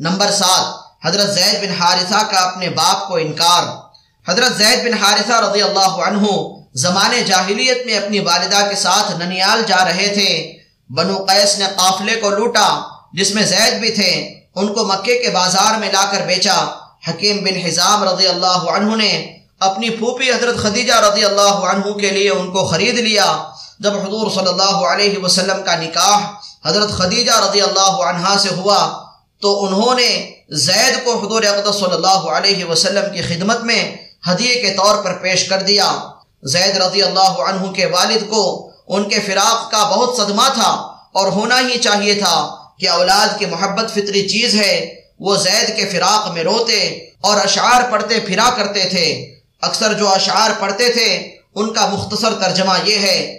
Number سات، حضرت زید بن حارثہ کا اپنے باپ کو انکار۔ حضرت زید بن حارثہ رضی اللہ عنہ زمان جاہلیت میں اپنی والدہ کے ساتھ ننیال جا رہے تھے۔ بنو قیس نے قافلے کو لوٹا، جس میں زید بھی تھے۔ ان کو مکے کے بازار میں لا کر بیچا۔ حکیم بن حزام رضی اللہ عنہ نے اپنی پھوپھی حضرت خدیجہ رضی اللہ عنہ کے لیے ان کو خرید لیا۔ جب حضور صلی اللہ علیہ وسلم کا نکاح حضرت خدیجہ رضی اللہ عنہ سے ہوا تو انہوں نے زید کو حضور اقدس صلی اللہ علیہ وسلم کی خدمت میں ہدیے کے طور پر پیش کر دیا۔ زید رضی اللہ عنہ کے والد کو ان کے فراق کا بہت صدمہ تھا اور ہونا ہی چاہیے تھا کہ اولاد کی محبت فطری چیز ہے۔ وہ زید کے فراق میں روتے اور اشعار پڑھتے پھرا کرتے تھے۔ اکثر جو اشعار پڑھتے تھے، ان کا مختصر ترجمہ یہ ہے،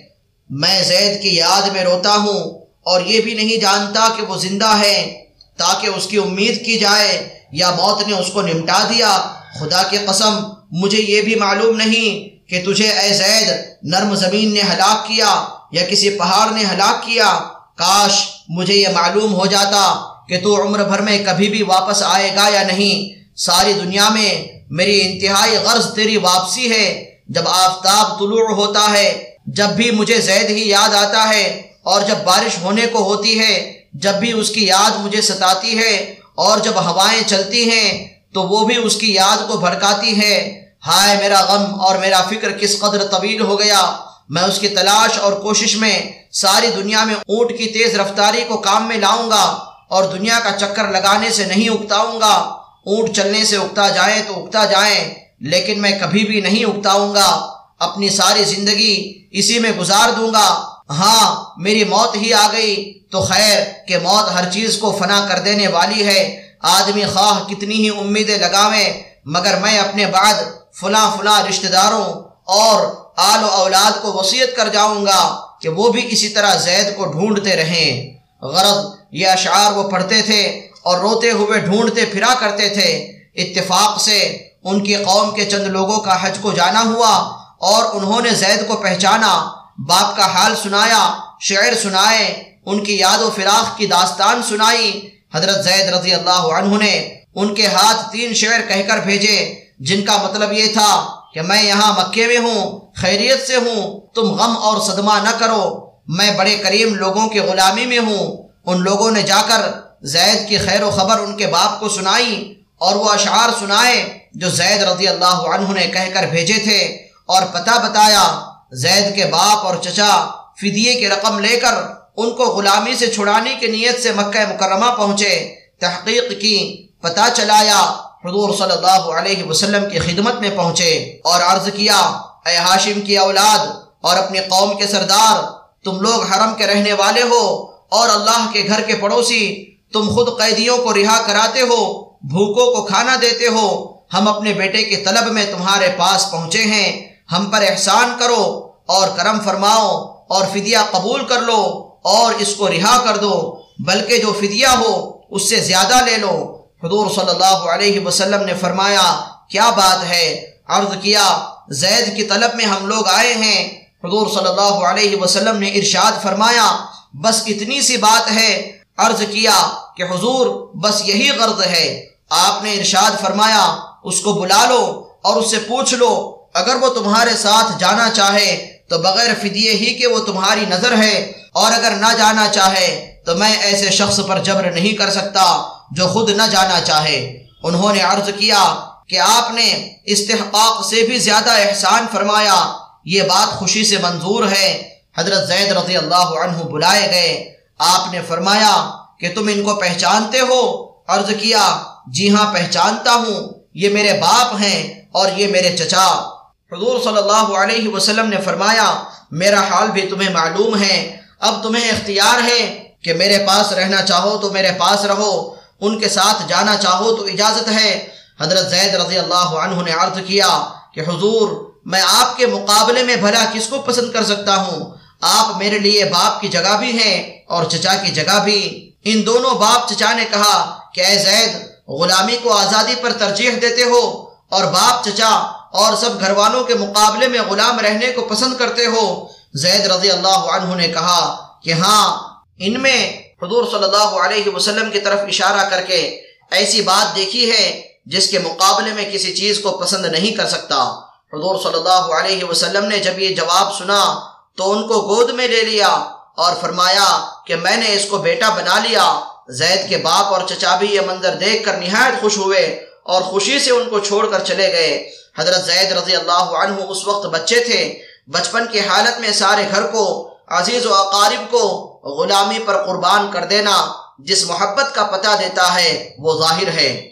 میں زید کی یاد میں روتا ہوں اور یہ بھی نہیں جانتا کہ وہ زندہ ہے۔ تاکہ اس کی امید کی جائے یا موت نے اس کو نمٹا دیا۔ خدا کی قسم، مجھے یہ بھی معلوم نہیں کہ تجھے اے زید، نرم زمین نے ہلاک کیا یا کسی پہاڑ نے ہلاک کیا۔ کاش مجھے یہ معلوم ہو جاتا کہ تو عمر بھر میں کبھی بھی واپس آئے گا یا نہیں۔ ساری دنیا میں میری انتہائی غرض تیری واپسی ہے۔ جب آفتاب طلوع ہوتا ہے، جب بھی مجھے زید ہی یاد آتا ہے اور جب بارش ہونے کو ہوتی ہے جب بھی اس کی یاد مجھے ستاتی ہے اور جب ہوائیں چلتی ہیں تو وہ بھی اس کی یاد کو بھڑکاتی ہے۔ ہائے میرا غم اور میرا فکر کس قدر طویل ہو گیا۔ میں اس کی تلاش اور کوشش میں ساری دنیا میں اونٹ کی تیز رفتاری کو کام میں لاؤں گا اور دنیا کا چکر لگانے سے نہیں اکتاؤں گا۔ اونٹ چلنے سے اکتا جائیں تو اکتا جائیں، لیکن میں کبھی بھی نہیں اکتاؤں گا۔ اپنی ساری زندگی اسی میں گزار دوں گا۔ ہاں میری موت ہی آ گئی۔ تو خیر کہ موت ہر چیز کو فنا کر دینے والی ہے۔ آدمی خواہ کتنی ہی امیدیں لگاویں، مگر میں اپنے بعد فلاں فلاں رشتہ داروں اور آل و اولاد کو وصیت کر جاؤں گا کہ وہ بھی اسی طرح زید کو ڈھونڈتے رہیں۔ غرض یہ اشعار وہ پڑھتے تھے اور روتے ہوئے ڈھونڈتے پھرا کرتے تھے۔ اتفاق سے ان کی قوم کے چند لوگوں کا حج کو جانا ہوا اور انہوں نے زید کو پہچانا۔ باپ کا حال سنایا، شعر سنائے، ان کی یاد و فراق کی داستان سنائی۔ حضرت زید رضی اللہ عنہ نے ان کے ہاتھ تین شعر کہہ کر بھیجے، جن کا مطلب یہ تھا کہ میں یہاں مکے میں ہوں، خیریت سے ہوں، تم غم اور صدمہ نہ کرو۔ میں بڑے کریم لوگوں کی غلامی میں ہوں۔ ان لوگوں نے جا کر زید کی خیر و خبر ان کے باپ کو سنائی اور وہ اشعار سنائے جو زید رضی اللہ عنہ نے کہہ کر بھیجے تھے اور پتہ بتایا زید کے باپ اور چچا فدیے کی رقم لے کر ان کو غلامی سے چھڑانے کی نیت سے مکہ مکرمہ پہنچے۔ تحقیق کی، پتہ چلایا، حضور صلی اللہ علیہ وسلم کی خدمت میں پہنچے اور عرض کیا، اے ہاشم کی اولاد اور اپنی قوم کے سردار، تم لوگ حرم کے رہنے والے ہو اور اللہ کے گھر کے پڑوسی، تم خود قیدیوں کو رہا کراتے ہو، بھوکوں کو کھانا دیتے ہو، ہم اپنے بیٹے کی طلب میں تمہارے پاس پہنچے ہیں، ہم پر احسان کرو اور کرم فرماؤ اور فدیہ قبول کر لو اور اس کو رہا کر دو، بلکہ جو فدیہ ہو، اس سے زیادہ لے لو۔ حضور صلی اللہ علیہ وسلم نے فرمایا، کیا بات ہے؟ عرض کیا، زید کی طلب میں ہم لوگ آئے ہیں۔ حضور صلی اللہ علیہ وسلم نے ارشاد فرمایا، بس اتنی سی بات ہے۔ عرض کیا کہ حضور، بس یہی غرض ہے۔ آپ نے ارشاد فرمایا، اس کو بلا لو اور اس سے پوچھ لو، اگر وہ تمہارے ساتھ جانا چاہے تو بغیر فدیے ہی کہ وہ تمہاری نظر ہے، اور اگر نہ جانا چاہے تو میں ایسے شخص پر جبر نہیں کر سکتا جو خود نہ جانا چاہے۔ انہوں نے عرض کیا کہ آپ نے استحقاق سے بھی زیادہ احسان فرمایا۔ یہ بات خوشی سے منظور ہے۔ حضرت زید رضی اللہ عنہ بلائے گئے۔ آپ نے فرمایا کہ تم ان کو پہچانتے ہو؟ عرض کیا جی ہاں پہچانتا ہوں۔ یہ میرے باپ ہیں اور یہ میرے چچا۔ حضور صلی اللہ علیہ وسلم نے فرمایا، میرا حال بھی تمہیں معلوم ہے، اب تمہیں اختیار ہے کہ میرے پاس رہنا چاہو تو میرے پاس رہو، ان کے ساتھ جانا چاہو تو اجازت ہے۔ حضرت زید رضی اللہ عنہ نے عرض کیا کہ، حضور، میں آپ کے مقابلے میں بھلا کس کو پسند کر سکتا ہوں؟ آپ میرے لیے باپ کی جگہ بھی ہیں اور چچا کی جگہ بھی۔ ان دونوں باپ چچا نے کہا کہ، اے زید، غلامی کو آزادی پر ترجیح دیتے ہو اور باپ چچا اور سب گھر والوں کے مقابلے میں غلام رہنے کو پسند کرتے ہو۔ زید رضی اللہ عنہ نے کہا کہ ہاں ان میں حضور صلی اللہ علیہ وسلم کی طرف اشارہ کر کے ایسی بات دیکھی ہے جس کے مقابلے میں کسی چیز کو پسند نہیں کر سکتا۔ حضور صلی اللہ علیہ وسلم نے جب یہ جواب سنا تو ان کو گود میں لے لیا اور فرمایا کہ میں نے اس کو بیٹا بنا لیا۔ زید کے باپ اور چچا بھی یہ منظر دیکھ کر نہایت خوش ہوئے۔ اور خوشی سے ان کو چھوڑ کر چلے گئے۔ حضرت زید رضی اللہ عنہ اس وقت بچے تھے۔ بچپن کی حالت میں سارے گھر کو، عزیز و اقارب کو غلامی پر قربان کر دینا جس محبت کا پتہ دیتا ہے وہ ظاہر ہے۔